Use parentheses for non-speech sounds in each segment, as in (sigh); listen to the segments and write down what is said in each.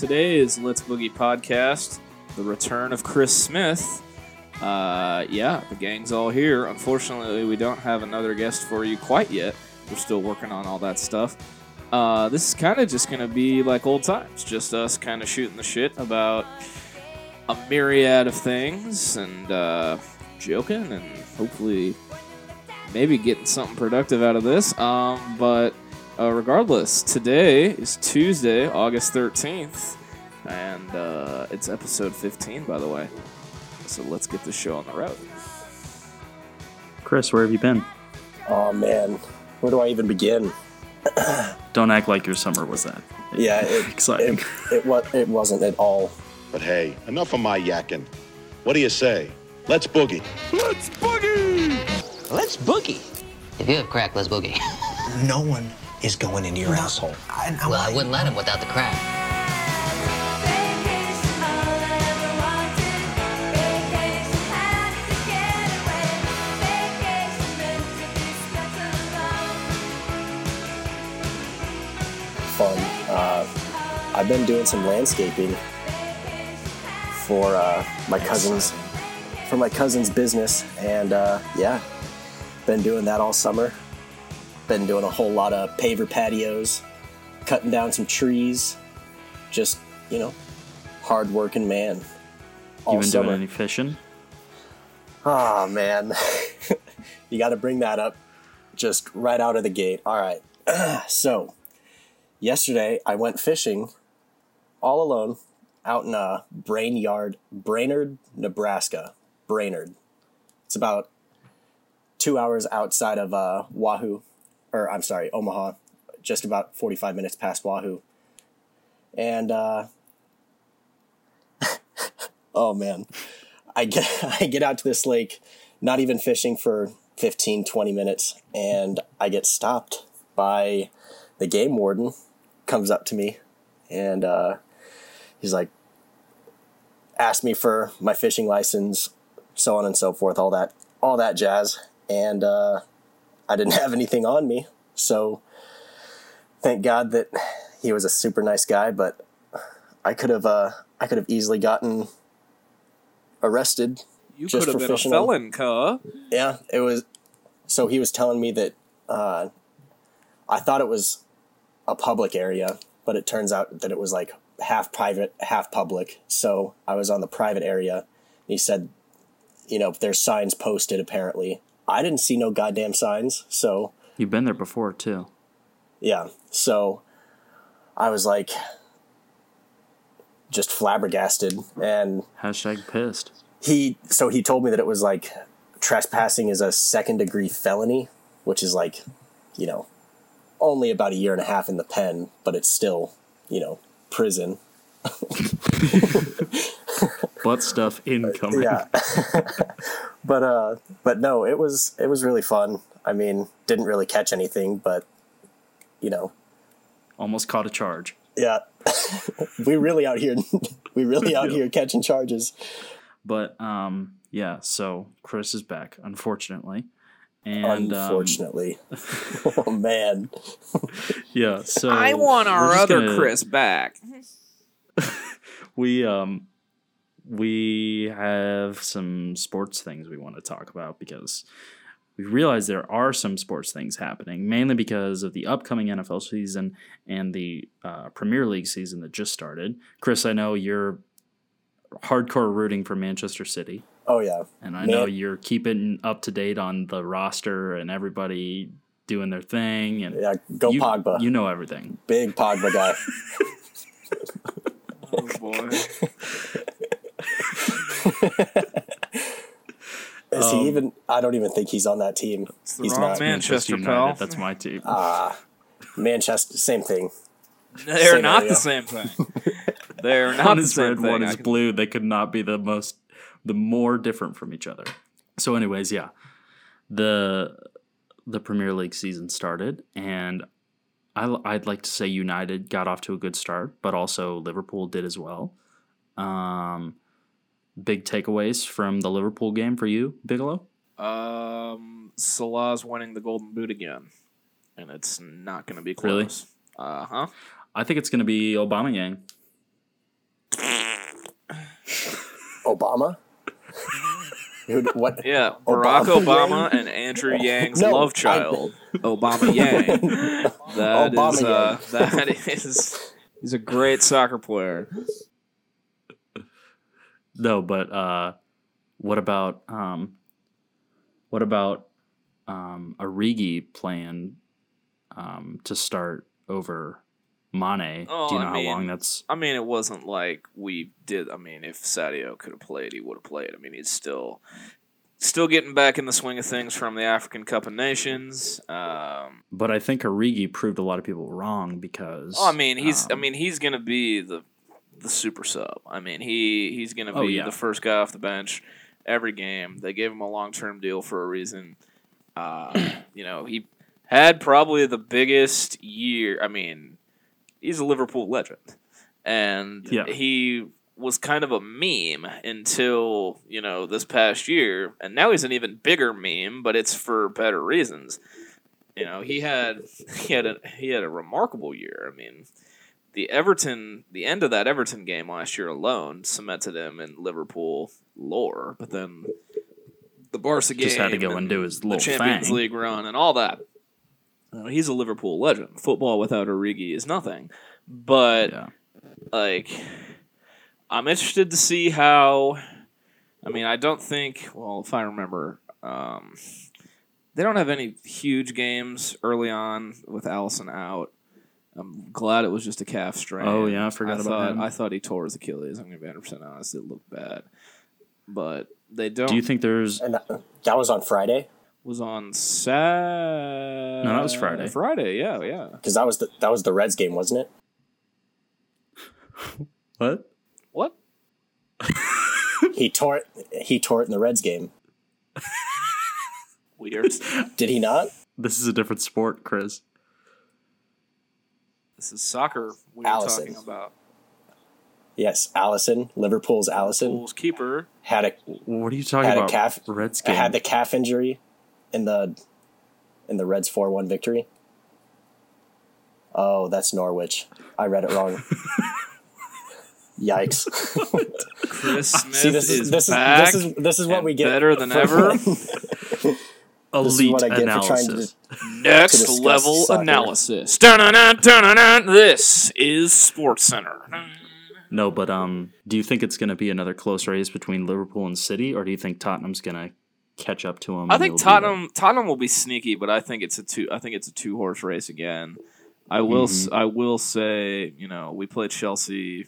on today's Let's Boogie podcast, the return of Chris Smith. Uh, yeah, the gang's all here. Unfortunately, we don't have another guest for you quite yet. We're still working on all that stuff. Uh, this is kind of just going to be like old times, just us kind of shooting the shit about a myriad of things and uh, joking and hopefully maybe getting something productive out of this. Um, but uh, regardless, today is Tuesday, August 13th, and uh, it's episode 15, by the way. So let's get the show on the road. Chris, where have you been? Oh man, where do I even begin? (clears throat) Don't act like your summer was that. (laughs) Yeah, it, Exciting. It, it, wa- it wasn't at all. But hey, enough of my yakking. What do you say? Let's boogie. Let's boogie. Let's boogie. If you have crack, let's boogie. (laughs) No one is going into your asshole. I, well, I wouldn't let him without the crack. Fun. Uh, I've been doing some landscaping for uh, my cousin's for my cousin's business, and uh, yeah, been doing that all summer. Been doing a whole lot of paver patios, cutting down some trees. Just you know, hard working man. All you been summer. doing any fishing? Oh man, (laughs) you got to bring that up just right out of the gate. All right, (clears throat) so yesterday I went fishing all alone out in uh, Brainyard, Brainard, Nebraska. Brainard. It's about two hours outside of uh, Wahoo, or I'm sorry, Omaha. Just about 45 minutes past Wahoo. And uh, (laughs) oh man, I get (laughs) I get out to this lake, not even fishing for 15, 20 minutes, and I get stopped by the game warden. Comes up to me, and uh, he's like, asked me for my fishing license, so on and so forth, all that, all that jazz, and uh, I didn't have anything on me, so thank God that he was a super nice guy, but I could have, uh, I could have easily gotten arrested You could have been a felon, cuh. yeah, it was. So he was telling me that uh, I thought it was a public area, but it turns out that it was like half private, half public. So I was on the private area. He said, you know, there's signs posted apparently. I didn't see no goddamn signs. So You've been there before too. yeah, so I was like just flabbergasted and Hashtag pissed. he so he told me that it was like trespassing is a second degree felony which is like you know only about a year and a half in the pen but it's still you know prison (laughs) (laughs) Butt stuff incoming. yeah (laughs) (laughs) but uh but no it was it was really fun i mean didn't really catch anything but you know Almost caught a charge. yeah (laughs) we really out here we really out here catching charges But um, yeah. So Chris is back, unfortunately. And um, unfortunately oh man yeah. So I want our other gonna- Chris back. we um we have some sports things we want to talk about because we realize there are some sports things happening mainly because of the upcoming NFL season and the uh, Premier League season that just started. Chris, I know you're hardcore rooting for Manchester City, oh yeah and I know you're keeping up to date on the roster and everybody doing their thing. And yeah go you, pogba you know everything. big pogba guy (laughs) Oh boy. (laughs) Is Um, he even? I don't even think he's on that team. He's not. man. Manchester, United. That's my team. Manchester, same thing. They're Same not area. the same thing. They're (laughs) not one the is same red, thing. one is can- blue. They could not be the most, the more different from each other. So, anyways, yeah, the the Premier League season started, and I, would like to say United got off to a good start, but also Liverpool did as well. Um, big takeaways from the Liverpool game for you, Bigelow? Um, Salah's winning the Golden Boot again, and it's not going to be close. Really? Uh huh. I think it's going to be Obama Yang. Obama. (laughs) What? Yeah, Barack Obama, Obama and Andrew Yang's no, love child, I... Obama Yang. (laughs) That Obama is, uh, Yang. that is. He's a great soccer player. No, but uh, what about um, what about um, Origi playing um, to start over Mane? Oh, Do you know I how mean- long that's? I mean, it wasn't like we did. I mean, if Sadio could have played, he would have played. I mean, he's still still getting back in the swing of things from the African Cup of Nations. Um, But I think Origi proved a lot of people wrong because. oh, I mean, he's. I um, mean, he's gonna be the the super sub. I mean, he he's gonna be Oh, yeah. the first guy off the bench every game. They gave him a long term deal for a reason. Uh, (clears throat) you know, he had probably the biggest year. I mean, he's a Liverpool legend, and Yeah. he was kind of a meme until you know this past year, and now he's an even bigger meme, but it's for better reasons. You know, he had (laughs) he had a he had a remarkable year. I mean, the Everton, the end of that Everton game last year alone cemented him in Liverpool lore. But then the Barca game Just had to go and do his the little Champions thing. League run and all that. You know, he's a Liverpool legend. Football without Origi is nothing. But yeah. like, I'm interested to see how. I mean, I don't think. Well, if I remember, um, they don't have any huge games early on with Alisson out. I'm glad it was just a calf strain. Oh, yeah, I forgot about thought, him. I thought he tore his Achilles. I'm gonna be 100 percent honest. It looked bad, but they don't. Do you think there's? And that, that was on Friday was on Sat. No, that was Friday. Friday, yeah, yeah. because that was the that was the Reds game, wasn't it? (laughs) What? What? (laughs) He tore it. He tore it in the Reds game. Weird. (laughs) Did he not? This is a different sport, Chris. This is soccer we were Alisson. talking about. Yes, Alisson, Liverpool's Alisson Bulls keeper. had a What are you talking had a about? calf Reds game. had the calf injury in the in the Reds four one victory. Oh, that's Norwich. I read it wrong. (laughs) Yikes! Chris Smith See, this is is this is back this is this is what we get better than ever. (laughs) (laughs) Elite what I get analysis. (laughs) to. Next level soccer. analysis. Dun-dun-dun, dun-dun-dun. This is Sports Center. No, but um, do you think it's going to be another close race between Liverpool and City, or do you think Tottenham's going to catch up to them? I think Tottenham Tottenham will be sneaky, but I think it's a two. I think it's a two horse race again. I will. Mm-hmm. I will say, you know, we play Chelsea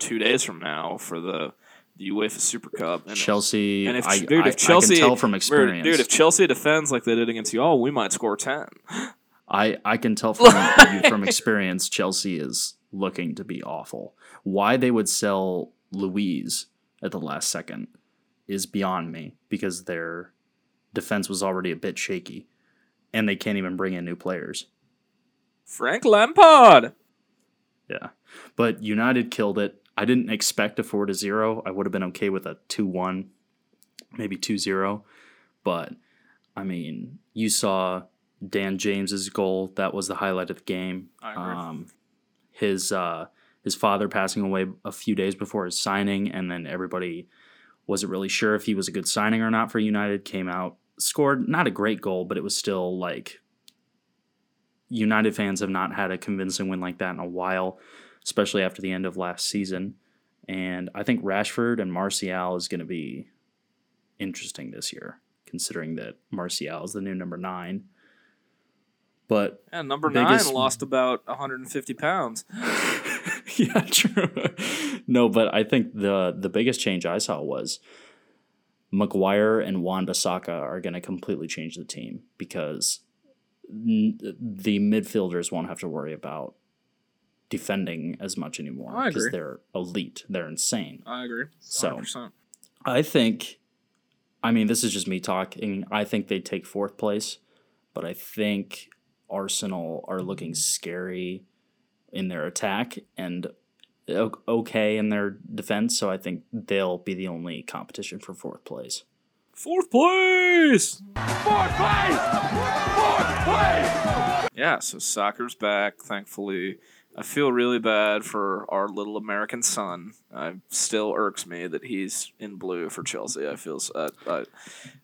two days from now for the, the UEFA Super Cup. And Chelsea. and if I, dude, I- if Chelsea I can tell from experience. dude, if Chelsea defends like they did against y'all, we might score ten. I I can tell from (laughs) from experience, Chelsea is looking to be awful. Why they would sell Luiz at the last second is beyond me because their defense was already a bit shaky, and they can't even bring in new players. Frank Lampard. Yeah. But United killed it. I didn't expect a 4 to 0. I would have been okay with a 2 1, maybe 2 0. But, I mean, you saw Dan James's goal. That was the highlight of the game. Um, his, uh, his father passing away a few days before his signing, and then everybody wasn't really sure if he was a good signing or not for United. Came out, scored not a great goal, but it was still like United fans have not had a convincing win like that in a while, especially after the end of last season. And I think Rashford and Martial is going to be interesting this year, considering that Martial is the new number nine. But And number Biggest- nine lost about 150 pounds. (laughs) yeah, true. no, but I think the the biggest change I saw was Maguire and Wan-Bissaka are going to completely change the team because n- the midfielders won't have to worry about defending as much anymore because agree. they're elite. They're insane. I agree. So- 100%. I think, I mean, this is just me talking. I think they take fourth place, but I think Arsenal are looking scary in their attack and okay in their defense. So I think they'll be the only competition for fourth place. Fourth place. Fourth place. Fourth place. Yeah, so soccer's back. Thankfully, I feel really bad for our little American son. It still irks me that he's in blue for Chelsea. I feel uh, I,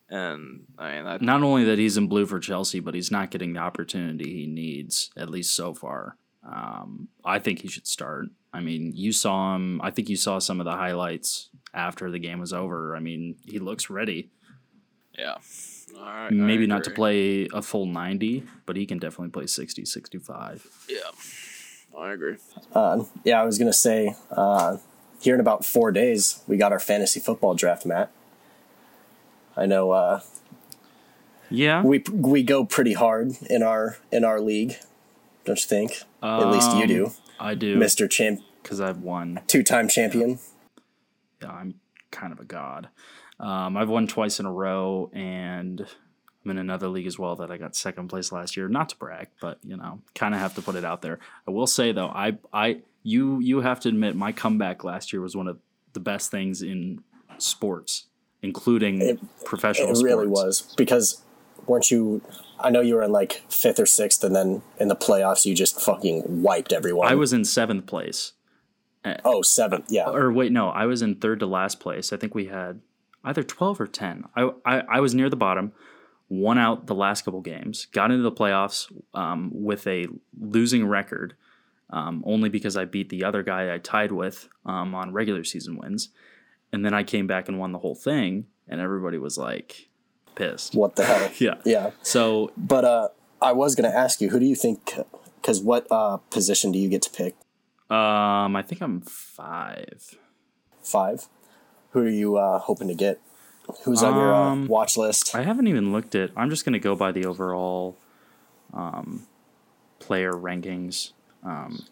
and I mean I, Not only that he's in blue for Chelsea, but he's not getting the opportunity he needs, at least so far. Um, I think he should start. I mean, you saw him. I think you saw some of the highlights after the game was over. I mean, he looks ready. yeah. All right, Maybe not to play a full 90, but he can definitely play 60, 65. Yeah, I agree. Uh, yeah, I was gonna say uh, here in about four days we got our fantasy football draft, Matt. I know uh, Yeah. we we go pretty hard in our in our league, don't you think? At least you do, I do. Mister Champ, Because I've won. two time champion. Yeah, I'm kind of a god. Um, I've won twice in a row, and I'm in another league as well that I got second place last year. Not to brag, but you know, kind of have to put it out there. I will say though, I, I, you, you have to admit, my comeback last year was one of the best things in sports, including It- professional. It really sports. was because weren't you? I know you were in like fifth or sixth, and then in the playoffs you just fucking wiped everyone. I was in seventh place. Uh, oh seventh, yeah. or wait, no, I was in third to last place. I think we had either twelve or ten. I I, I was near the bottom, won out the last couple games, got into the playoffs um, with a losing record, um, only because I beat the other guy I tied with um, on regular season wins, and then I came back and won the whole thing, and everybody was like pissed. What the hell? (laughs) Yeah. Yeah. So But uh, I was going to ask you, who do you think? Because what uh, position do you get to pick? um, I think I'm five. Five. Who are you uh, hoping to get? Who's on your uh, Um, watch list? I haven't even looked at. I'm just gonna go by the overall um, player rankings. Um,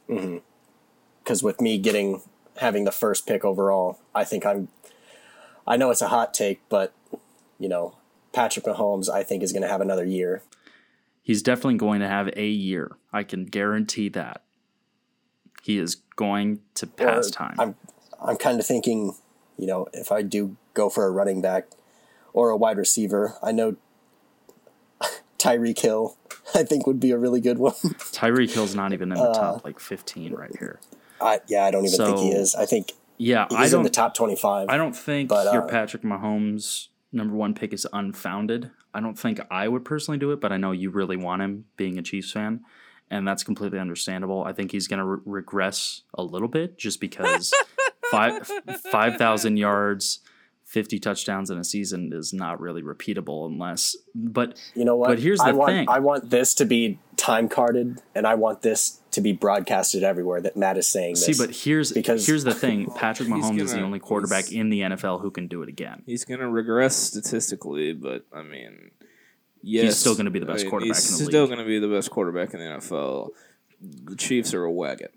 Because with me getting having the first pick overall, I think I'm. I know it's a hot take, but you know, Patrick Mahomes, I think is going to have another year. he's definitely going to have a year. I can guarantee that. He is going to pass Or time. I'm I'm kind of thinking, you know, if I do go for a running back or a wide receiver, I know (laughs) Tyreek Hill, I think would be a really good one. (laughs) Tyreek Hill's not even in the uh, top like 15 right here. I, yeah, I don't even think he is. I think Yeah, he's I in don't. the top twenty-five. I don't think but, your uh, Patrick Mahomes number one pick is unfounded. I don't think I would personally do it, but I know you really want him, being a Chiefs fan, and that's completely understandable. I think he's going to re- regress a little bit just because (laughs) five five thousand yards, fifty touchdowns in a season is not really repeatable unless. But You know what? But here's I the want, thing. I want this to be time carded, and I want this to be broadcasted everywhere. That Matt is saying this. see, but here's because- here's the thing: (laughs) Patrick He's Mahomes is the only quarterback in the NFL who can do it again. He's going to regress statistically, but I mean, yes, still gonna be the I best mean, quarterback He's in the still league. going to be the best quarterback in the NFL. The Chiefs are a wagon,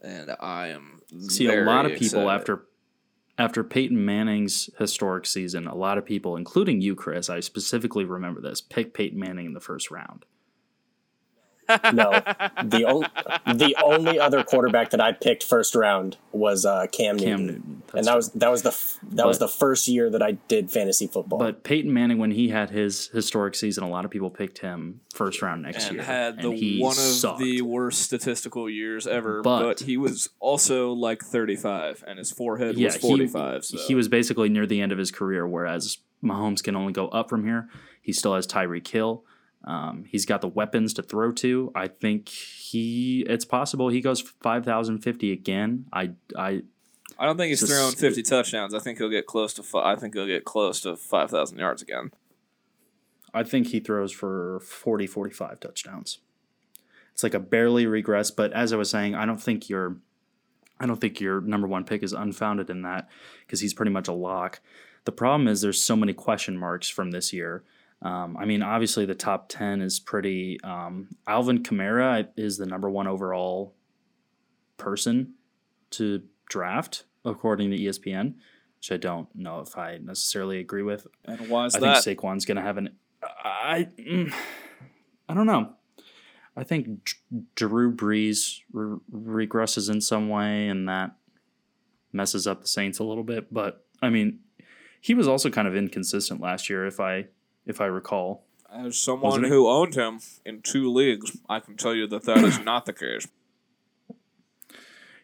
and I am See, a lot of people excited. after after Peyton Manning's historic season, a lot of people, including you, Chris, I specifically remember this, picked Peyton Manning in the first round. No, (laughs) the only the only other quarterback that I picked first round was uh, Cam Newton, Cam Newton, and that's that was that was the f- that was the first year that I did fantasy football. But Peyton Manning, when he had his historic season, a lot of people picked him first round next and year, had the and he one of sucked. the worst statistical years ever. But, But- he was also like 35, and his forehead yeah, was 45. he, so. he was basically near the end of his career, whereas Mahomes can only go up from here. He still has Tyreek Hill. Um, he's got the weapons to throw to. I think he. It's possible he goes five thousand fifty again. I. I. I don't think he's a throwing 50 touchdowns. I think he'll get close to. I think he'll get close to 5,000 yards again. I think he throws for 40, 45 touchdowns. It's like a barely regress, but as I was saying, I don't think your. I don't think your number one pick is unfounded in that because he's pretty much a lock. The problem is there's so many question marks from this year. Um, I mean, obviously the top ten is pretty. Um, Alvin Kamara is the number one overall person to draft according to ESPN, which I don't know if I necessarily agree with. And why is I that? think Saquon's going to have an. I mm, I don't know. I think Drew Brees re- regresses in some way, and that messes up the Saints a little bit. But I mean, he was also kind of inconsistent last year, if I if I recall. As someone who owned him in two leagues, I can tell you that that is (coughs) not the case.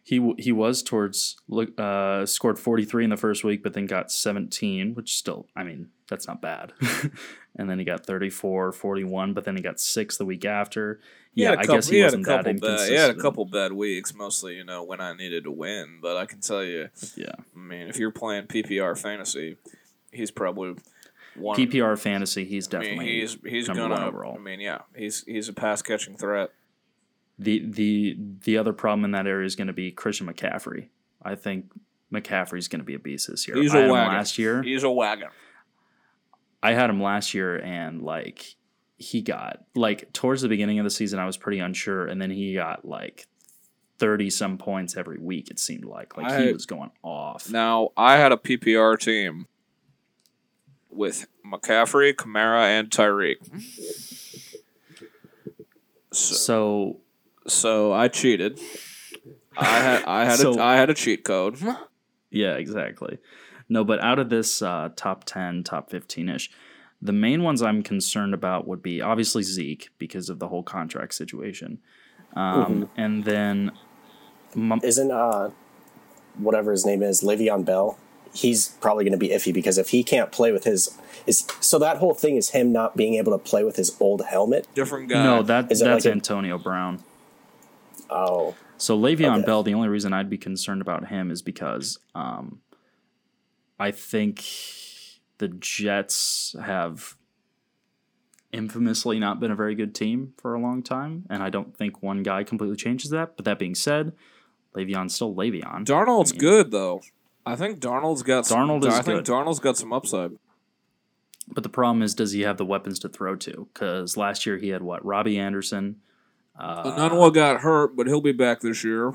He w- he was towards look uh scored 43 in the first week but then got 17, which still I mean, that's not bad. (laughs) and then he got 34, 41, but then he got 6 the week after. Yeah, a I couple, guess he, he wasn't that couple bad, inconsistent. he had a couple bad weeks, mostly you know when I needed to win. But I can tell you, Yeah. I mean, if you're playing PPR fantasy, he's probably one. PPR fantasy, he's I mean, definitely he's he's number gonna. one overall. I mean, yeah, he's he's a pass catching threat. The the the other problem in that area is going to be Christian McCaffrey. I think McCaffrey's going to be a beast this year. He's I a had him wagon. last year. He's a wagon. I had him last year, and like he got like towards the beginning of the season, I was pretty unsure, and then he got like thirty some points every week. It seemed like like he was going off. Now I had a PPR team with McCaffrey, Kamara, and Tyreek. So, So so I cheated. I had I had So- a, I had a cheat code. (laughs) Yeah, exactly. No, but out of this uh, top 10, top 15 ish, the main ones I'm concerned about would be obviously Zeke because of the whole contract situation. Um, And then, m- Isn't uh, whatever his name is, Le'Veon Bell? He's probably going to be iffy because if he can't play with his is so that whole thing is him not being able to play with his old helmet. Different guy. no, that, is that's like a- Antonio Brown. Oh, So Le'Veon Okay. Bell, the only reason I'd be concerned about him is because um, I think the Jets have infamously not been a very good team for a long time, and I don't think one guy completely changes that. But that being said, Le'Veon's still Le'Veon. Darnold's good though. I think Darnold's got some, Darnold is I think good. Darnold's got some upside. But the problem is, does he have the weapons to throw to? Because last year he had what? Robbie Anderson, uh, Enunwa got hurt, but he'll be back this year.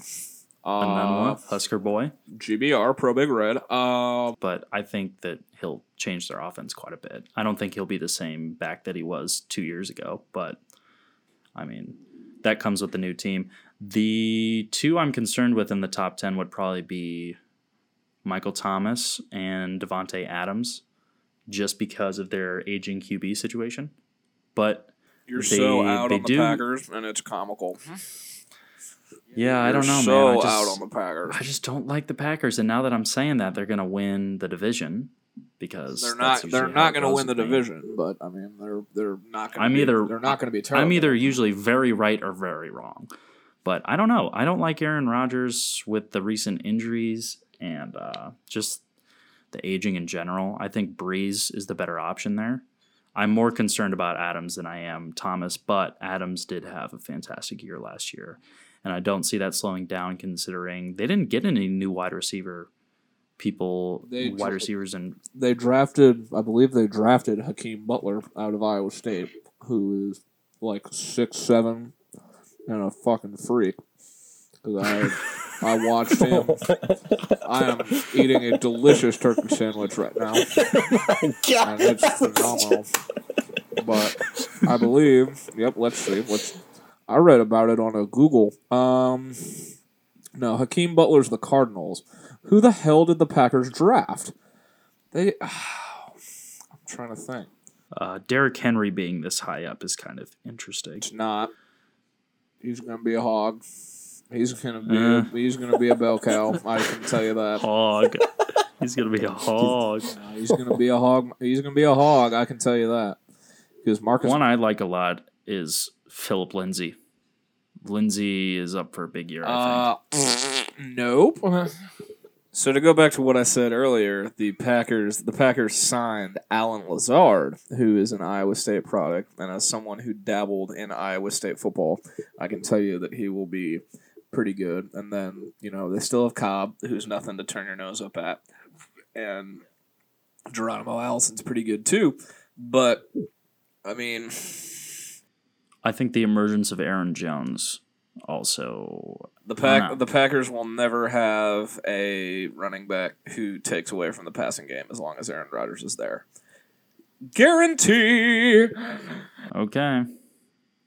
Uh, Enunwa, Husker boy. GBR, Pro Big Red. Uh, but I think that he'll change their offense quite a bit. I don't think he'll be the same back that he was two years ago, but I mean, that comes with the new team. The two I'm concerned with in the top 10 would probably be Michael Thomas and Davante Adams, just because of their aging QB situation. But you're They- so out on the do- Packers, and it's comical. yeah, I You're don't know, so man. I just, out on the Packers. I just don't like the Packers, and now that I'm saying that, they're going to win the division because They're not. They're not going to win the me. division, but I mean, they're they're not going. I'm be, either- They're not going to be terrible. I'm either usually very right or very wrong. But I don't know. I don't like Aaron Rodgers with the recent injuries and uh, just the aging in general. I think Brees is the better option there. I'm more concerned about Adams than I am Thomas, but Adams did have a fantastic year last year. And I don't see that slowing down considering they didn't get any new wide receiver people, They wide receivers, and they drafted. I believe they drafted Hakeem Butler out of Iowa State, who is like six seven and a fucking freak. Because I I (laughs) watched him. I am eating a delicious turkey sandwich right now. (laughs) and God. it's phenomenal. But I believe, yep. Let's see. Let's. I read about it on a Google. Um, no, Hakeem Butler's the Cardinals. Who the hell did the Packers draft? They. (sighs) I'm trying to think. uh, Derrick Henry being this high up is kind of interesting. It's not. He's gonna be a hog. He's gonna be. Uh. A, he's gonna be a bell cow. I can tell you that. hog. (laughs) He's gonna be a hog. Uh, he's gonna be a hog. He's gonna be a hog. I can tell you that. Because Marcus One I like a lot is Phillip Lindsay. Lindsay is up for a big year. I think. Uh, nope. So to go back to what I said earlier, the Packers the Packers signed Allen Lazard, who is an Iowa State product, and as someone who dabbled in Iowa State football, I can tell you that he will be pretty good. And then you know they still have Cobb, who's nothing to turn your nose up at, and Geronimo Allison's pretty good too. But I mean, I think the emergence of Aaron Jones also. The pack the Packers will never have a running back who takes away from the passing game as long as Aaron Rodgers is there. Guarantee, Okay.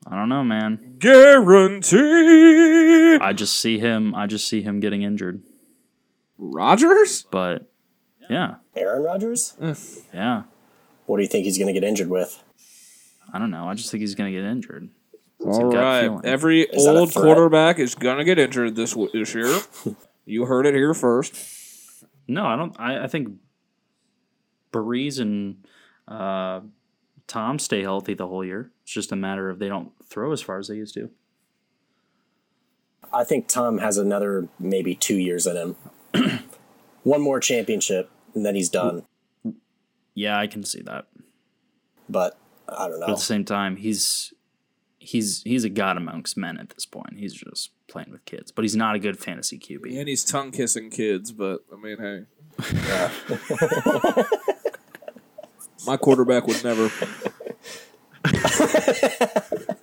I don't know, man. guarantee. I just see him. I just see him getting injured. Rodgers? But yeah, Aaron Rodgers? yeah. What do you think he's going to get injured with? I don't know. I just think he's gonna get injured. It's a All gut right. feeling. Every Is old quarterback is gonna get injured this w- this year. (laughs) You heard it here first. No, I don't. I, I think Brees and uh, Tom stay healthy the whole year. It's just a matter of they don't throw as far as they used to. I think Tom has another maybe two years in him. (clears throat) One more championship, and then he's done. Yeah, I can see that. But I don't But know. at the same time, he's he's he's a god amongst men at this point. He's just playing with kids, but he's not a good fantasy QB. And he's tongue kissing kids, but I mean, hey. (laughs) My quarterback would never. (laughs)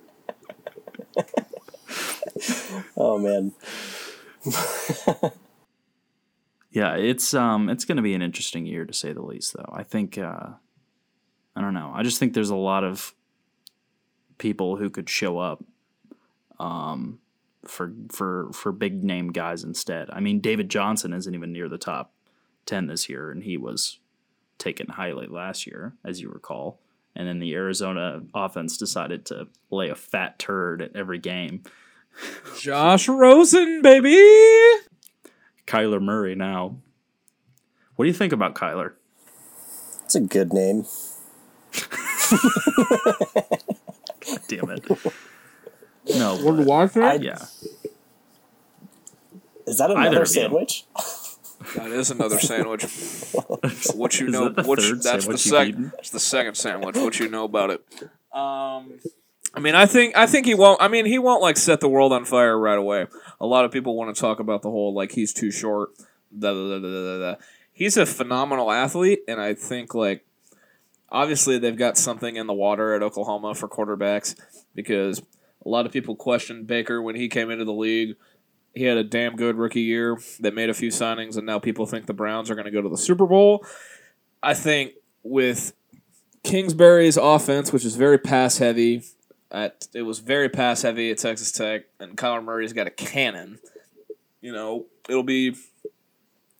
Oh man, (laughs) Yeah, it's um it's going to be an interesting year to say the least though. I think uh I don't know. I just think there's a lot of people who could show up um for for for big name guys instead. I mean, David Johnson isn't even near the top 10 this year and he was taken highly last year as you recall. And then the Arizona offense decided to lay a fat turd at every game. Josh Rosen, baby. Kyler Murray now. What do you think about Kyler? it's a good name. God damn it. No. Want to watch it? Yeah. Is that another of you. sandwich? That is another sandwich. (laughs) what you know? that what you- that's the second. It's the second sandwich. What you know about it? Um, I mean, I think I think he won't. I mean, he won't like set the world on fire right away. A lot of people want to talk about the whole like he's too short. Da, da, da, da, da, da. He's a phenomenal athlete, and I think like obviously they've got something in the water at Oklahoma for quarterbacks because a lot of people questioned Baker when he came into the league. He had a damn good rookie year. They made a few signings, and now people think the Browns are going to go to the Super Bowl. I think with Kingsbury's offense, which is very pass heavy, at it was very pass heavy at Texas Tech, and Kyler Murray's got a cannon. You know, it'll be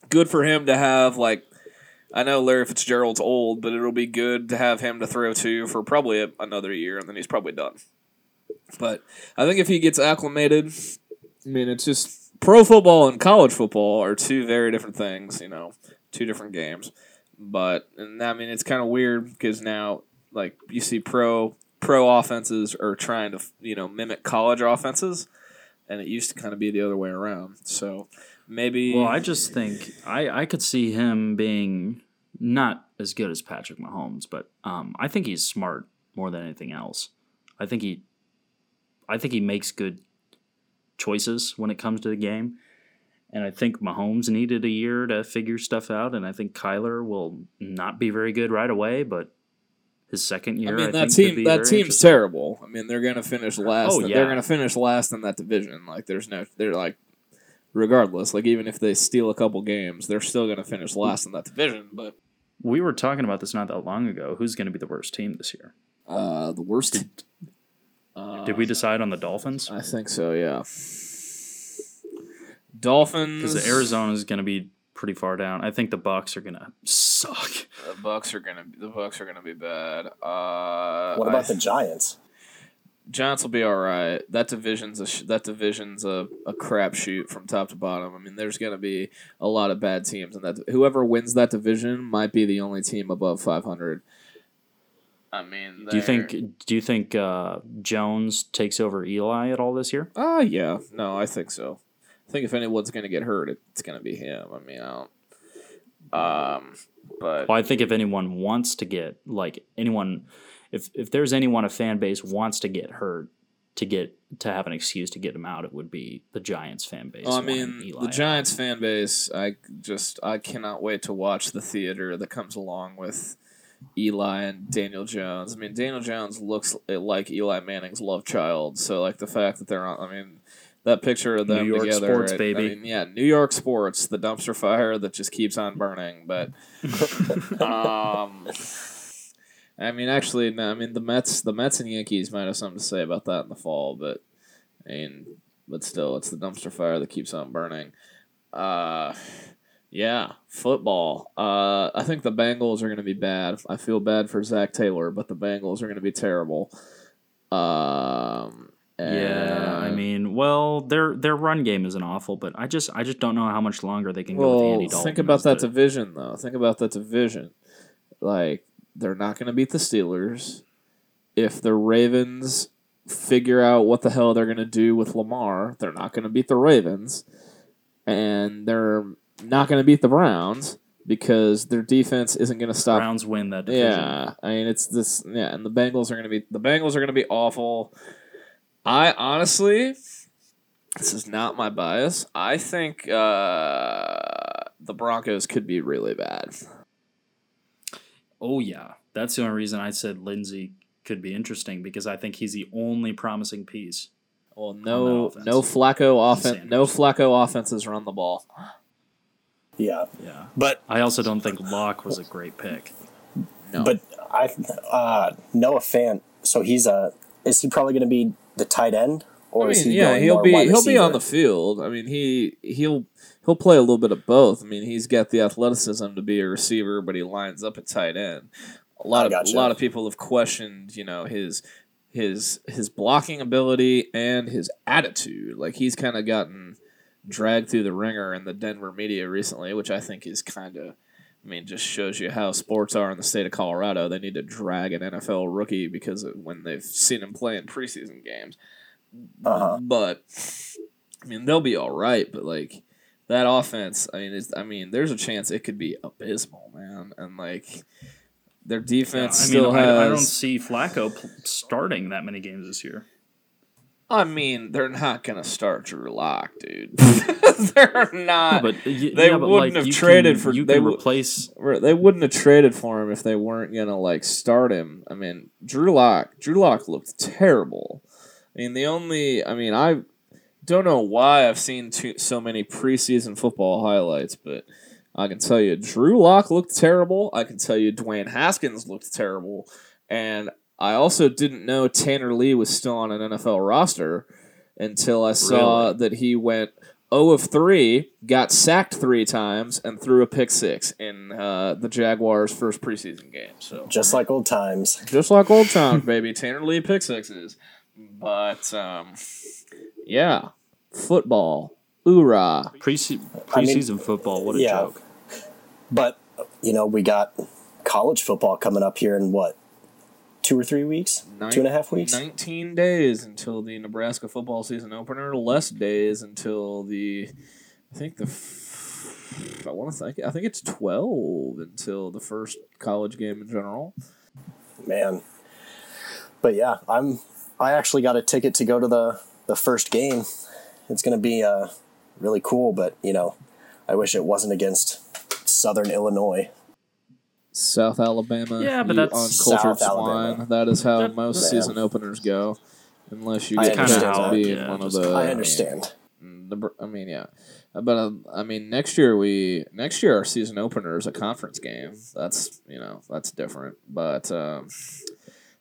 good for him to have like. I know Larry Fitzgerald's old, but it'll be good to have him to throw to for probably another year, and then he's probably done. But I think if he gets acclimated, I mean, it's just pro football and college football are two very different things. You know, two different games. But and I mean, it's kind of weird because now, like, you see pro pro offenses are trying to you know mimic college offenses, and it used to kind of be the other way around. So maybe. Well, I just think I, I could see him being not as good as Patrick Mahomes, but um, I think he's smart more than anything else. I think he I think he makes good choices when it comes to the game. And I think Mahomes needed a year to figure stuff out, and I think Kyler will not be very good right away, but his second year, I, mean that think, team that team's terrible. I mean they're gonna finish last. Oh, yeah. They're gonna finish last in that division. Like there's no. They're like, regardless. Like even if they steal a couple games, they're still gonna finish last in that division. But We were talking about this not that long ago. Who's going to be the worst team this year? uh, the worst. Did we decide on the Dolphins? I think so. Yeah. Dolphins. Because Arizona is going to be pretty far down. I think the Bucks are going to suck. The Bucks are gonna. The Bucks are gonna be bad. Uh, What about I- the Giants? Giants will be all right. That division's a sh- that division's a, a crapshoot from top to bottom. I mean, there's going to be a lot of bad teams, and that whoever wins that division might be the only team above 500. I mean, Do you think? Do you think uh, Jones takes over Eli at all this year? Ah, yeah. No, I think so. I think if anyone's going to get hurt, it's going to be him. I mean, I don't. Um, but Well, I think if anyone wants to get like anyone, if if there's anyone a fan base wants to get hurt to get to have an excuse to get him out, it would be the Giants fan base. Well, I mean, Eli the out. Giants fan base. I just I cannot wait to watch the theater that comes along with Eli and Daniel Jones. I mean, Daniel Jones looks like Eli Manning's love child. So, like the fact that they're on. I mean, that picture of them New York together. sports, I- baby. I mean, yeah, New York sports, the dumpster fire that just keeps on burning. But, (laughs) um, I mean, actually, no. I mean, the Mets, the Mets and Yankees might have something to say about that in the fall, but I mean, but still, it's the dumpster fire that keeps on burning. Uh, yeah, football. Uh, I think the Bengals are going to be bad. I feel bad for Zac Taylor, but the Bengals are going to be terrible. Um, Yeah, I mean, well, their their run game isn't awful, but I just I just don't know how much longer they can go with Andy Well, Dalton. think about that the- division, though. Think about that division. Like, they're not going to beat the Steelers. If the Ravens figure out what the hell they're going to do with Lamar, they're not going to beat the Ravens. And they're not going to beat the Browns because their defense isn't going to stop Browns win that division. yeah, I mean it's this. Yeah, and the Bengals are going to be the Bengals are going to be awful. I honestly, this is not my bias. I think uh, the Broncos could be really bad. Oh yeah, that's the only reason I said Lindsay could be interesting because I think he's the only promising piece. Well, no, offense. no Flacco offense, no Flacco offenses run the ball. Yeah, Yeah, but I also don't think Lock was a great pick. No, but I uh, Noah Fant. So he's a is he probably going to be the tight end or I is he yeah, going he'll more be wide he'll be on the field. I mean, he he'll he'll play a little bit of both. I mean, he's got the athleticism to be a receiver, but he lines up at tight end. A lot I of gotcha. a lot of people have questioned, you know, his his his blocking ability and his attitude. Like he's kind of gotten dragged through the ringer in the Denver media recently, which I think is kind of. I mean, just shows you how sports are in the state of Colorado. They need to drag an NFL rookie because of when they've seen him play in preseason games Uh-huh. but I mean they'll be all right. But like that offense, I mean, it's, I mean, there's a chance it could be abysmal, man. And like their Yeah, defense I mean, still has. I, I don't see Flacco pl- starting that many games this year. I mean, they're not gonna start Drew Lock, dude. (laughs) they're not. but y- they yeah, wouldn't like, have traded can, for- you they can replace. they wouldn't have traded for him if they weren't gonna like start him. I mean, Drew Lock. Drew Lock looked terrible. I mean, the only. I mean, I don't know why I've seen too, so many preseason football highlights, but I can tell you, Drew Lock looked terrible. I can tell you, Dwayne Haskins looked terrible, and I also didn't know Tanner Lee was still on an NFL roster until I saw Really? that he went 0 of 3, got sacked three times, and threw a pick six in uh, the Jaguars' first preseason game. So just like old times. just like old times, (laughs) baby. Tanner Lee pick sixes. But um, yeah, football, hoorah! Prese- I mean, preseason football, what a yeah. joke. But you know, we got college football coming up here in what two or three weeks, Nine- two and a half weeks. Nineteen days until the Nebraska football season opener. Less days until the, I think the. f- I want to think. I think it's twelve until the first college game in general. Man, but yeah, I'm. I actually got a ticket to go to the the first game. It's going to be uh, really cool, but you know, I wish it wasn't against Southern Illinois. South Alabama. Yeah, but that's- uncultured South Alabama. That is how That- most Yeah. season openers go, unless you I get to that, be yeah, one of just- the. I understand. the I mean, yeah, but uh, I mean, next year we next year our season opener is a conference game. That's you know that's different. But um,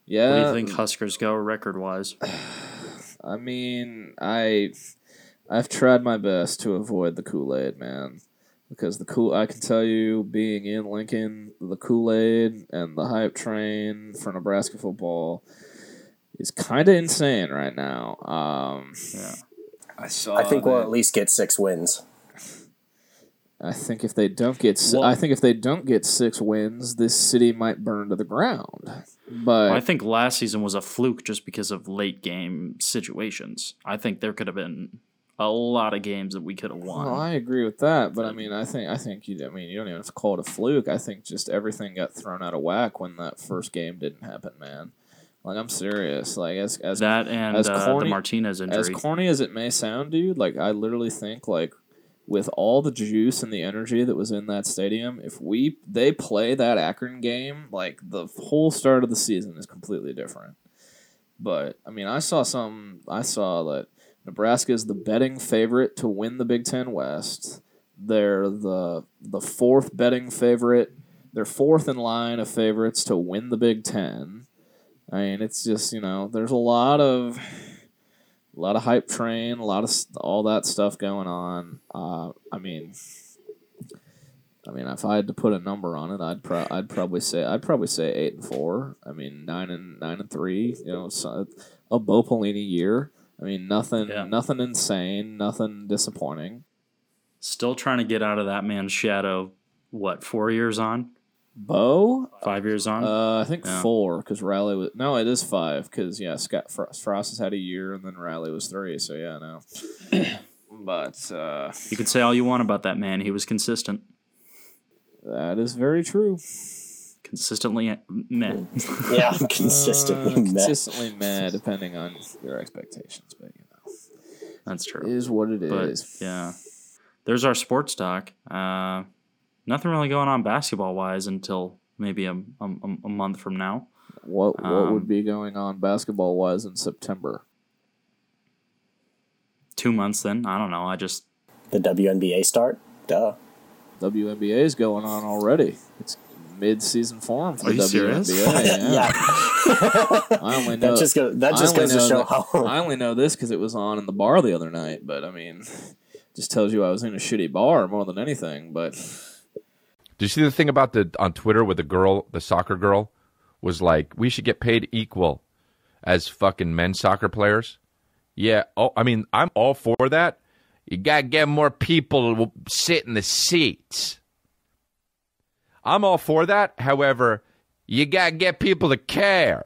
yeah, What do you think Huskers go record wise? (sighs) I mean, I I've tried my best to avoid the Kool Aid, man, because the cool I can tell you, being in Lincoln, the Kool Aid and the hype train for Nebraska football is kind of insane right now. Um, Yeah. I saw. I think we'll at least get six wins. I think if they don't get, si- Well- I think if they don't get six wins, this city might burn to the ground. But I think last season was a fluke just because of late game situations. I think there could have been a lot of games that we could have won. Well, I agree with that, but I mean, I think I think you. I mean, you don't even have to call it a fluke. I think just everything got thrown out of whack when that first game didn't happen, man. Like I'm serious. Like as as that and as uh, the corny- Martinez as corny as it may sound, dude. Like I literally think like with all the juice and the energy that was in that stadium, if we they play that Akron game, like the whole start of the season is completely different. But I mean, I saw some. I saw that Nebraska is the betting favorite to win the Big Ten West. They're the the fourth betting favorite. They're fourth in line of favorites to win the Big Ten. I mean, it's just you know, there's a lot of a lot of hype train, a lot of all that stuff going on. Uh, I mean, I mean, if I had to put a number on it, I'd pro- I'd probably say I'd probably say eight and four. I mean, nine and nine and three. You know, so, a Bo Pelini year. I mean, nothing, Yeah. nothing insane, nothing disappointing. Still trying to get out of that man's shadow. What four years on? Bo, Five years on? uh, I think Yeah. four because Riley was no, it is five because yeah, Scott Frost, Frost has had a year and then Riley was three, so yeah, no. (coughs) but uh, you could say all you want about that man. He was consistent, that is very true. (laughs) consistently meh. Yeah, consistently Uh, met. consistently mad, depending on your expectations, but you know, That's true. it is what it is. But yeah, there's our sports talk. Uh, nothing really going on basketball wise until maybe a, a, a month from now. What what Um, would be going on basketball wise in September? Two months then. I don't know. I just The WNBA start? Duh. WNBA is going on already. It's mid-season form for Are the you serious? WNBA. Yeah. (laughs) Yeah. I only (laughs) know That just go, that just goes to show that- how (laughs) I only know this because it was on in the bar the other night. But I mean, just tells you I was in a shitty bar more than anything. But Did you see the thing about the on Twitter with the girl, the soccer girl, was like, we should get paid equal as fucking men's soccer players? Yeah. Oh, I mean, I'm all for that. You gotta get more people to sit in the seats. I'm all for that. However, you gotta get people to care.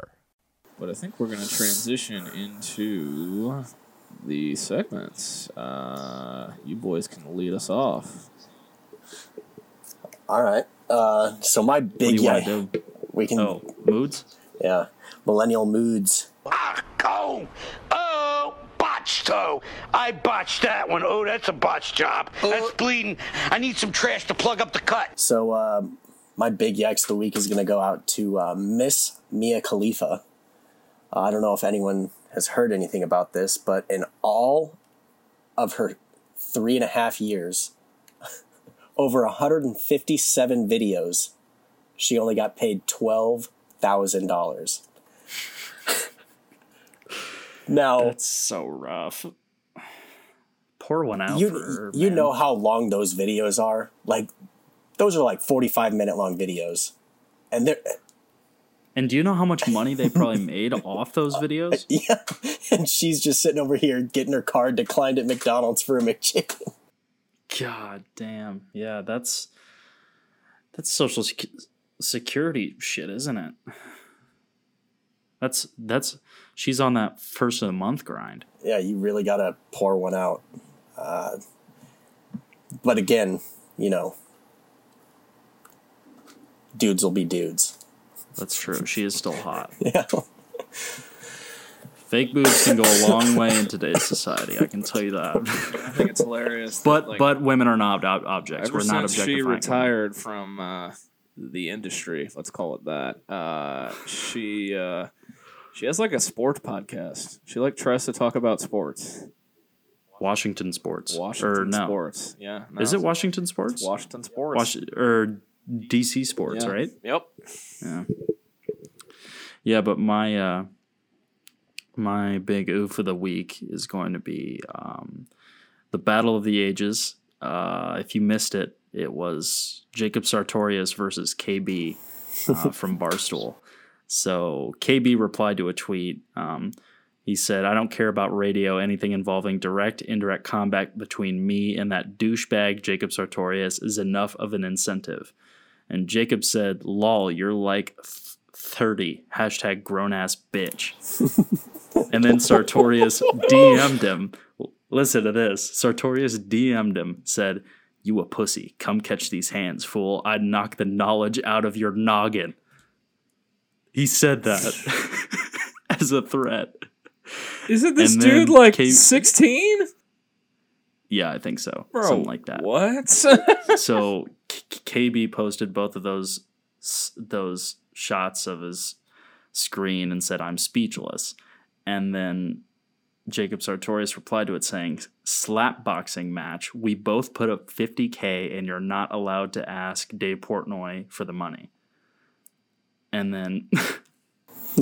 but I think we're gonna transition into the segments. Uh, you boys can lead us off. All right. Uh, so my what do big you yeah, want do? we can Oh, moods. yeah millennial moods. Oh, oh, botched toe. I botched that one. Oh, that's a botched job. That's bleeding. I need some trash to plug up the cut. So um, my big yikes of the week is going to go out to uh, Miss Mia Khalifa. Uh, I don't know if anyone has heard anything about this, but in all of her three and a half years, (laughs) over 157 videos, she only got paid twelve thousand dollars. (laughs) now That's so rough. Pour one out. you for her, you man. know how long those videos are. Like those are like 45 minute long videos, and they're And do you know how much money they probably (laughs) made off those videos? (laughs) Yeah, and she's just sitting over here getting her card declined at McDonald's for a McChicken. God damn. Yeah, that's that's social sec- security shit, isn't it? That's that's she's on that first of the month grind. Yeah, you really gotta pour one out. Uh, but again, you know, dudes will be dudes. That's true. She is still hot. (laughs) Yeah, Fake boobs can go a long way in today's society. I can tell you that. I think it's hilarious. But like, but women are not ob- objects. ever We're not since objectifying. she women. retired from uh, the industry, let's call it that, uh, she uh, she has like a sports podcast. She like tries to talk about sports. Washington Sports. Washington or no. sports. Yeah. no. Is it Washington Sports? Washington sports? Wash- or DC Sports, Yeah. right? Yep. Yeah. Yeah, but my uh my big oof of the week is going to be um the Battle of the Ages. Uh if you missed it, it was Jacob Sartorius versus KB uh, (laughs) from Barstool. So KB replied to a tweet. Um, he said, I don't care about radio, anything involving direct, indirect combat between me and that douchebag Jacob Sartorius is enough of an incentive. And Jacob said, lol, you're like th- 30, hashtag grown ass bitch. (laughs) and then Sartorius DM'd him. Listen to this. Sartorius DM'd him, said, You a pussy. Come catch these hands, fool. I'd knock the knowledge out of your noggin. He said that (laughs) as a threat. Isn't this dude like K- 16? Yeah, I think so. Bro, Something like that. What? (laughs) so KB posted both of those those shots of his screen and said, "I'm speechless," and then Jacob Sartorius replied to it saying, "Slap boxing match. We both put up 50k, and you're not allowed to ask Dave Portnoy for the money." And then. (laughs)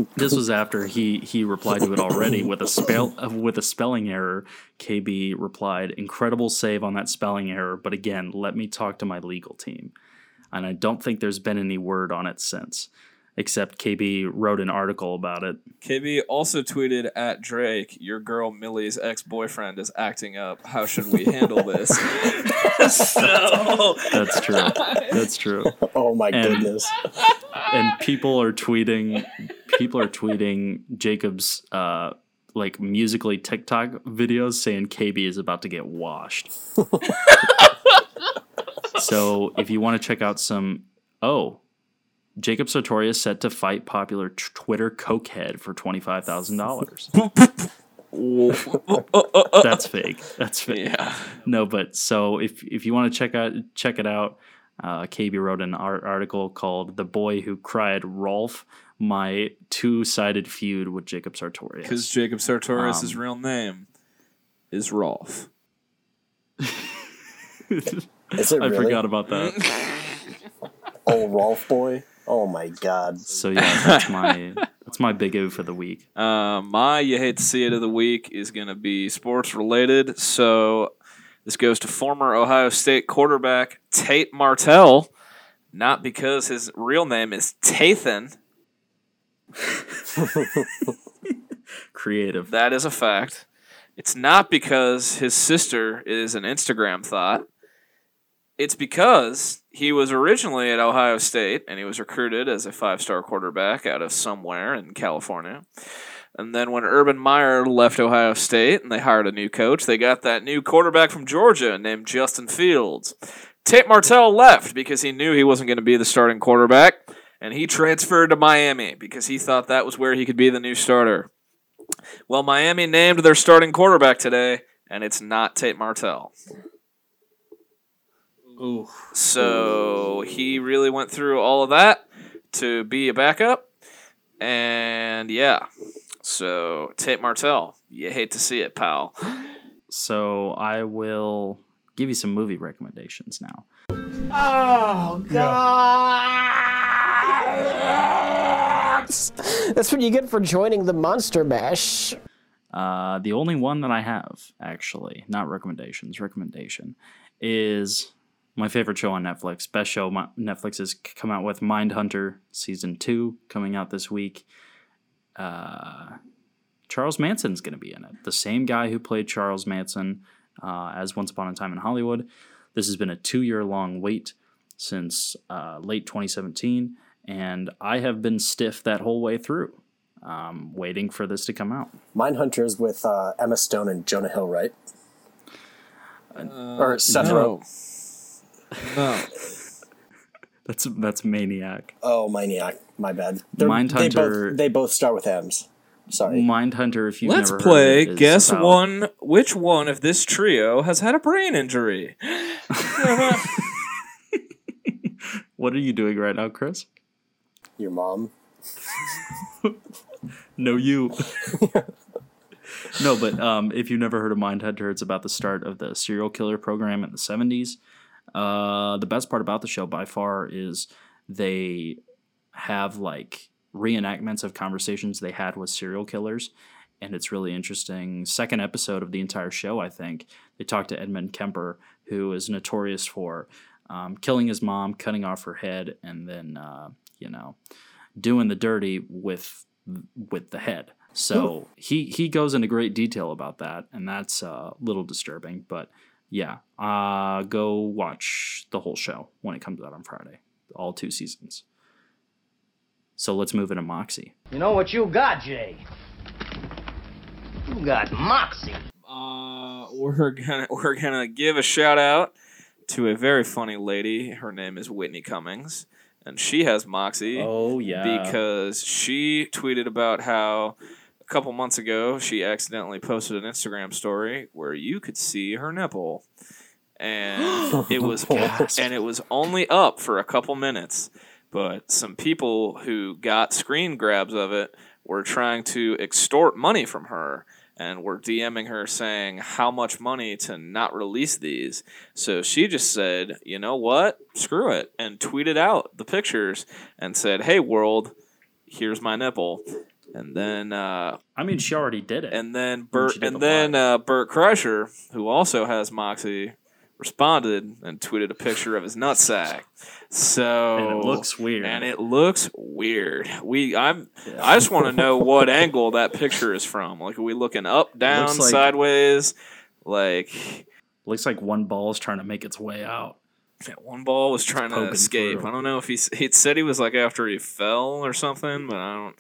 (laughs) this was after he he replied to it already with a spell with a spelling error. KB replied, "Incredible save on that spelling error, but again, let me talk to my legal team." And I don't think there's been any word on it since. Except KB wrote an article about it. KB also tweeted at Drake, "Your girl Millie's ex-boyfriend is acting up. How should we handle this?" (laughs) so That's true. That's true. (laughs) Oh my And- goodness. and people are tweeting people are tweeting Jacob's uh like musically TikTok videos saying KB is about to get washed. (laughs) so if you want to check out some oh Jacob Sartori is set to fight popular t- Twitter cokehead for twenty five thousand dollars. (laughs) That's fake. That's fake. yeah, No, but so if if you want to check out check it out, uh, KB wrote an art article called "The Boy Who Cried Rolf: My Two-Sided Feud with Jacob Sartorius." because Jacob Sartorius' Um, real name is Rolf. (laughs) Is it I really? forgot about that. (laughs) Oh, Rolf boy. Oh my god. so yeah, that's (laughs) my that's my big O for the week. Uh, my you hate to see it of the week is going to be sports related. So this goes to former Ohio State quarterback Tate Martell, not because his real name is Tathan. (laughs) Creative. That is a fact. It's not because his sister is an Instagram thought. It's because he was originally at Ohio State and he was recruited as a five star quarterback out of somewhere in California. And then when Urban Meyer left Ohio State and they hired a new coach, they got that new quarterback from Georgia named Justin Fields. Tate Martell left because he knew he wasn't going to be the starting quarterback, and he transferred to Miami because he thought that was where he could be the new starter. Well, Miami named their starting quarterback today, and it's not Tate Martell. Ooh. So he really went through all of that to be a backup. And yeah. So Tate Martell, you hate to see it, pal. So I will give you some movie recommendations now. Oh god. That's what you get for joining the Monster Mash. Uh, the only one that I have, actually, not recommendations, recommendation, is my favorite show on Netflix. Best show my, Netflix has come out with Mindhunter season two coming out this week. Uh, Charles Manson's going to be in it. The same guy who played Charles Manson uh, as Once Upon a Time in Hollywood. This has been a two year long wait since uh, late 2017, and I have been stiff that whole way through, um, waiting for this to come out. Mindhunters with uh, Emma Stone and Jonah Hill, right? or Seth no. Rogen. No. (laughs) That's that's Maniac. Oh, Maniac. My bad. They're- They both, they both start with M's. Sorry. Mindhunter. If you've Let's never play heard it, is guess about- one which one of this trio has had a brain injury. (laughs) What are you doing right now, Chris? Your mom. (laughs) No, you. no, but um, if you've never heard of Mindhunter, it's about the start of the serial killer program in the 70s. Uh, the best part about the show by far is they have like reenactments of conversations they had with serial killers. And it's really interesting. Second episode of the entire show, I think, they talked to Edmund Kemper, who is notorious for um, killing his mom, cutting off her head, and then, uh, you know, doing the dirty with with the head. So he he goes into great detail about that, and that's uh, a little disturbing. But yeah, uh, go watch the whole show when it comes out on Friday, all two seasons. So let's move into Moxie. You know what you got, Jay? You got moxie. Uh, we're gonna (laughs) we're gonna give a shout out to a very funny lady. Her name is Whitney Cummings, and she has moxie. Oh yeah, because she tweeted about how a couple months ago she accidentally posted an Instagram story where you could see her nipple, and (gasps) it was and it was only up for a couple minutes, but some people who got screen grabs of it were trying to extort money from her. And were DMing her saying how much money to not release these. So she just said, you know what? Screw it. And tweeted out the pictures and said, hey, world, here's my nipple. And then, uh, I mean, she already did it. and then Bert, and the then uh, Bert Kreischer, who also has Moxie, responded and tweeted a picture of his nutsack. So And it looks weird. And it looks weird. We I'm I just want to know what angle that picture is from. Like are we looking up, down, like- sideways? Like Looks like one ball is trying to make its way out. that one ball was trying to escape. through. I don't know if he he said he was like after he fell or something, but I don't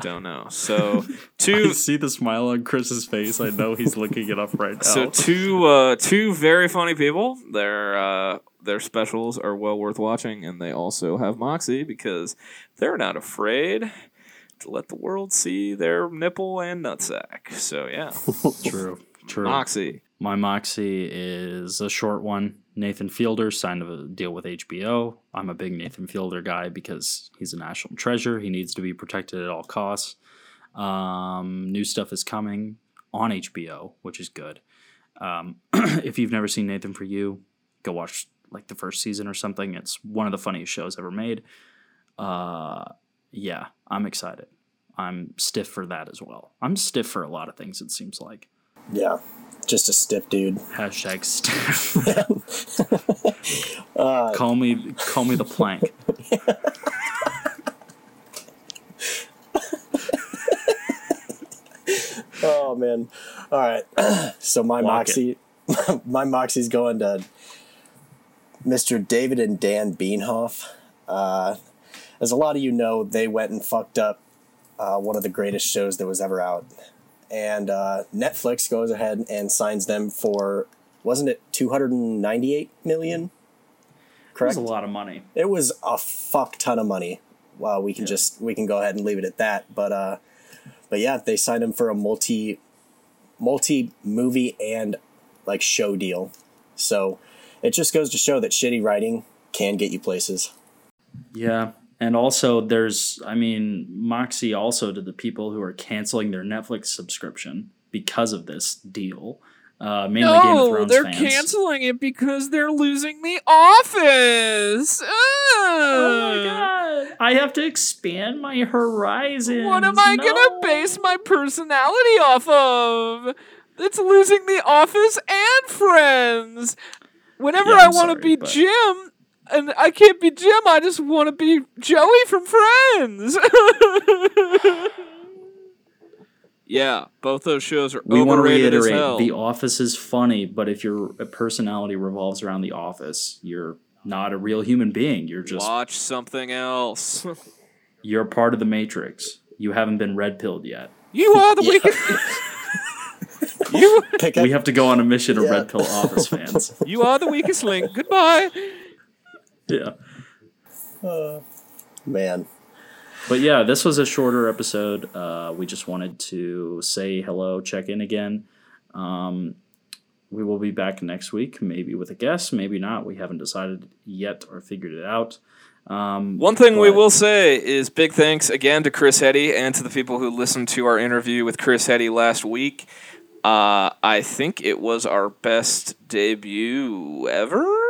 don't know. So (laughs) I see the smile on Chris's face. I know he's looking it up right now. So two uh, two very funny people. Their uh, their specials are well worth watching, and they also have moxie because they're not afraid to let the world see their nipple and nutsack. So yeah, (laughs) true, true. moxie. My Moxie is a short one. Nathan Fielder signed a deal with HBO. I'm a big Nathan Fielder guy because he's a national treasure. He needs to be protected at all costs. Um, new stuff is coming on HBO, which is good. Um, (clears throat) if you've never seen Nathan for You, go watch like the first season or something. It's one of the funniest shows ever made. Uh, yeah, I'm excited. I'm stiff for that as well. I'm stiff for a lot of things, it seems like. Yeah, just a stiff dude. Hashtag (laughs) stiff. call me call me the plank. (laughs) Oh man. All right. (clears throat) so my Lock moxie, (laughs) my moxie's going to Mr. David and Dan Benioff. Uh, as a lot of you know, they went and fucked up uh, one of the greatest shows that was ever out, and uh, Netflix goes ahead and signs them for wasn't it two hundred and ninety eight million? That was Correct. a lot of money. It was a fuck ton of money. Well, we can just we can go ahead and leave it at that. But uh, but yeah, they signed him for a multi multi movie and like show deal. So it just goes to show that shitty writing can get you places. Yeah. And also there's I mean, Moxie also to the people who are canceling their Netflix subscription because of this deal. Uh, mainly Game of Thrones they're fans. canceling it because they're losing The Office. Oh my god! I have to expand my horizons. What am I No. gonna base my personality off of? It's losing The Office and Friends. Whenever Yeah, I want to be but- Jim, and I can't be Jim, I just want to be Joey from Friends. (laughs) yeah, both those shows are We want to reiterate. The Office is funny, but if your personality revolves around The Office, you're not a real human being. You're just Watch something else. (laughs) you're part of the Matrix. You haven't been red pilled yet. you are the (laughs) weakest. you We have to go on a mission to Yeah. red pill Office fans. you are the weakest link. Goodbye. Yeah. man. But yeah, this was a shorter episode. Uh, we just wanted to say hello, check in again. Um, we will be back next week, maybe with a guest, maybe not. We haven't decided yet or figured it out. Um, One thing we will say is big thanks again to Chris Hetty and to the people who listened to our interview with Chris Hetty last week. Uh, I think it was our best debut ever.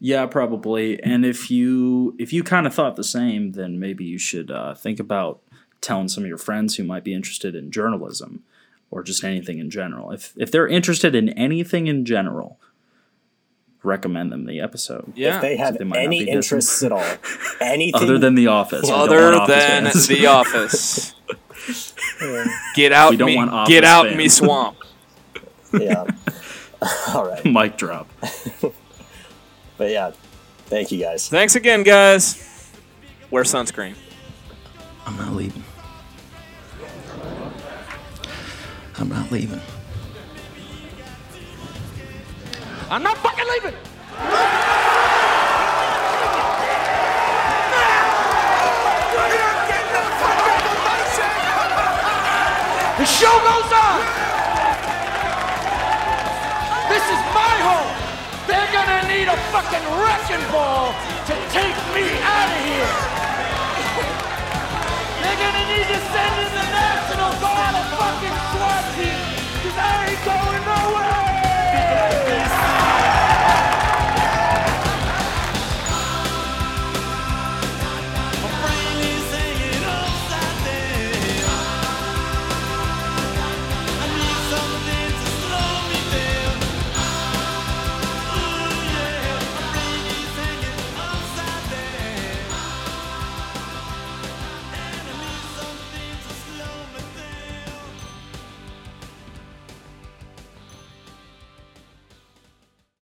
Yeah, probably. And if you if you kind of thought the same, then maybe you should uh, think about telling some of your friends who might be interested in journalism or just anything in general. If if they're interested in anything in general, recommend them the episode. Yeah. If they have they any be interests at all, (laughs) anything Other than The Office. Other want Office than fans. The (laughs) Office. Get out We don't me want Office get out fans. me swamp. yeah. (laughs) all right. mic drop. But yeah, thank you guys. Thanks again, guys. Wear sunscreen. I'm not leaving. I'm not leaving. I'm not fucking leaving. The show goes on. A fucking wrecking ball to take me out of here. (laughs) They're gonna need to send in the National Guard a fucking SWAT team, cause I ain't going nowhere.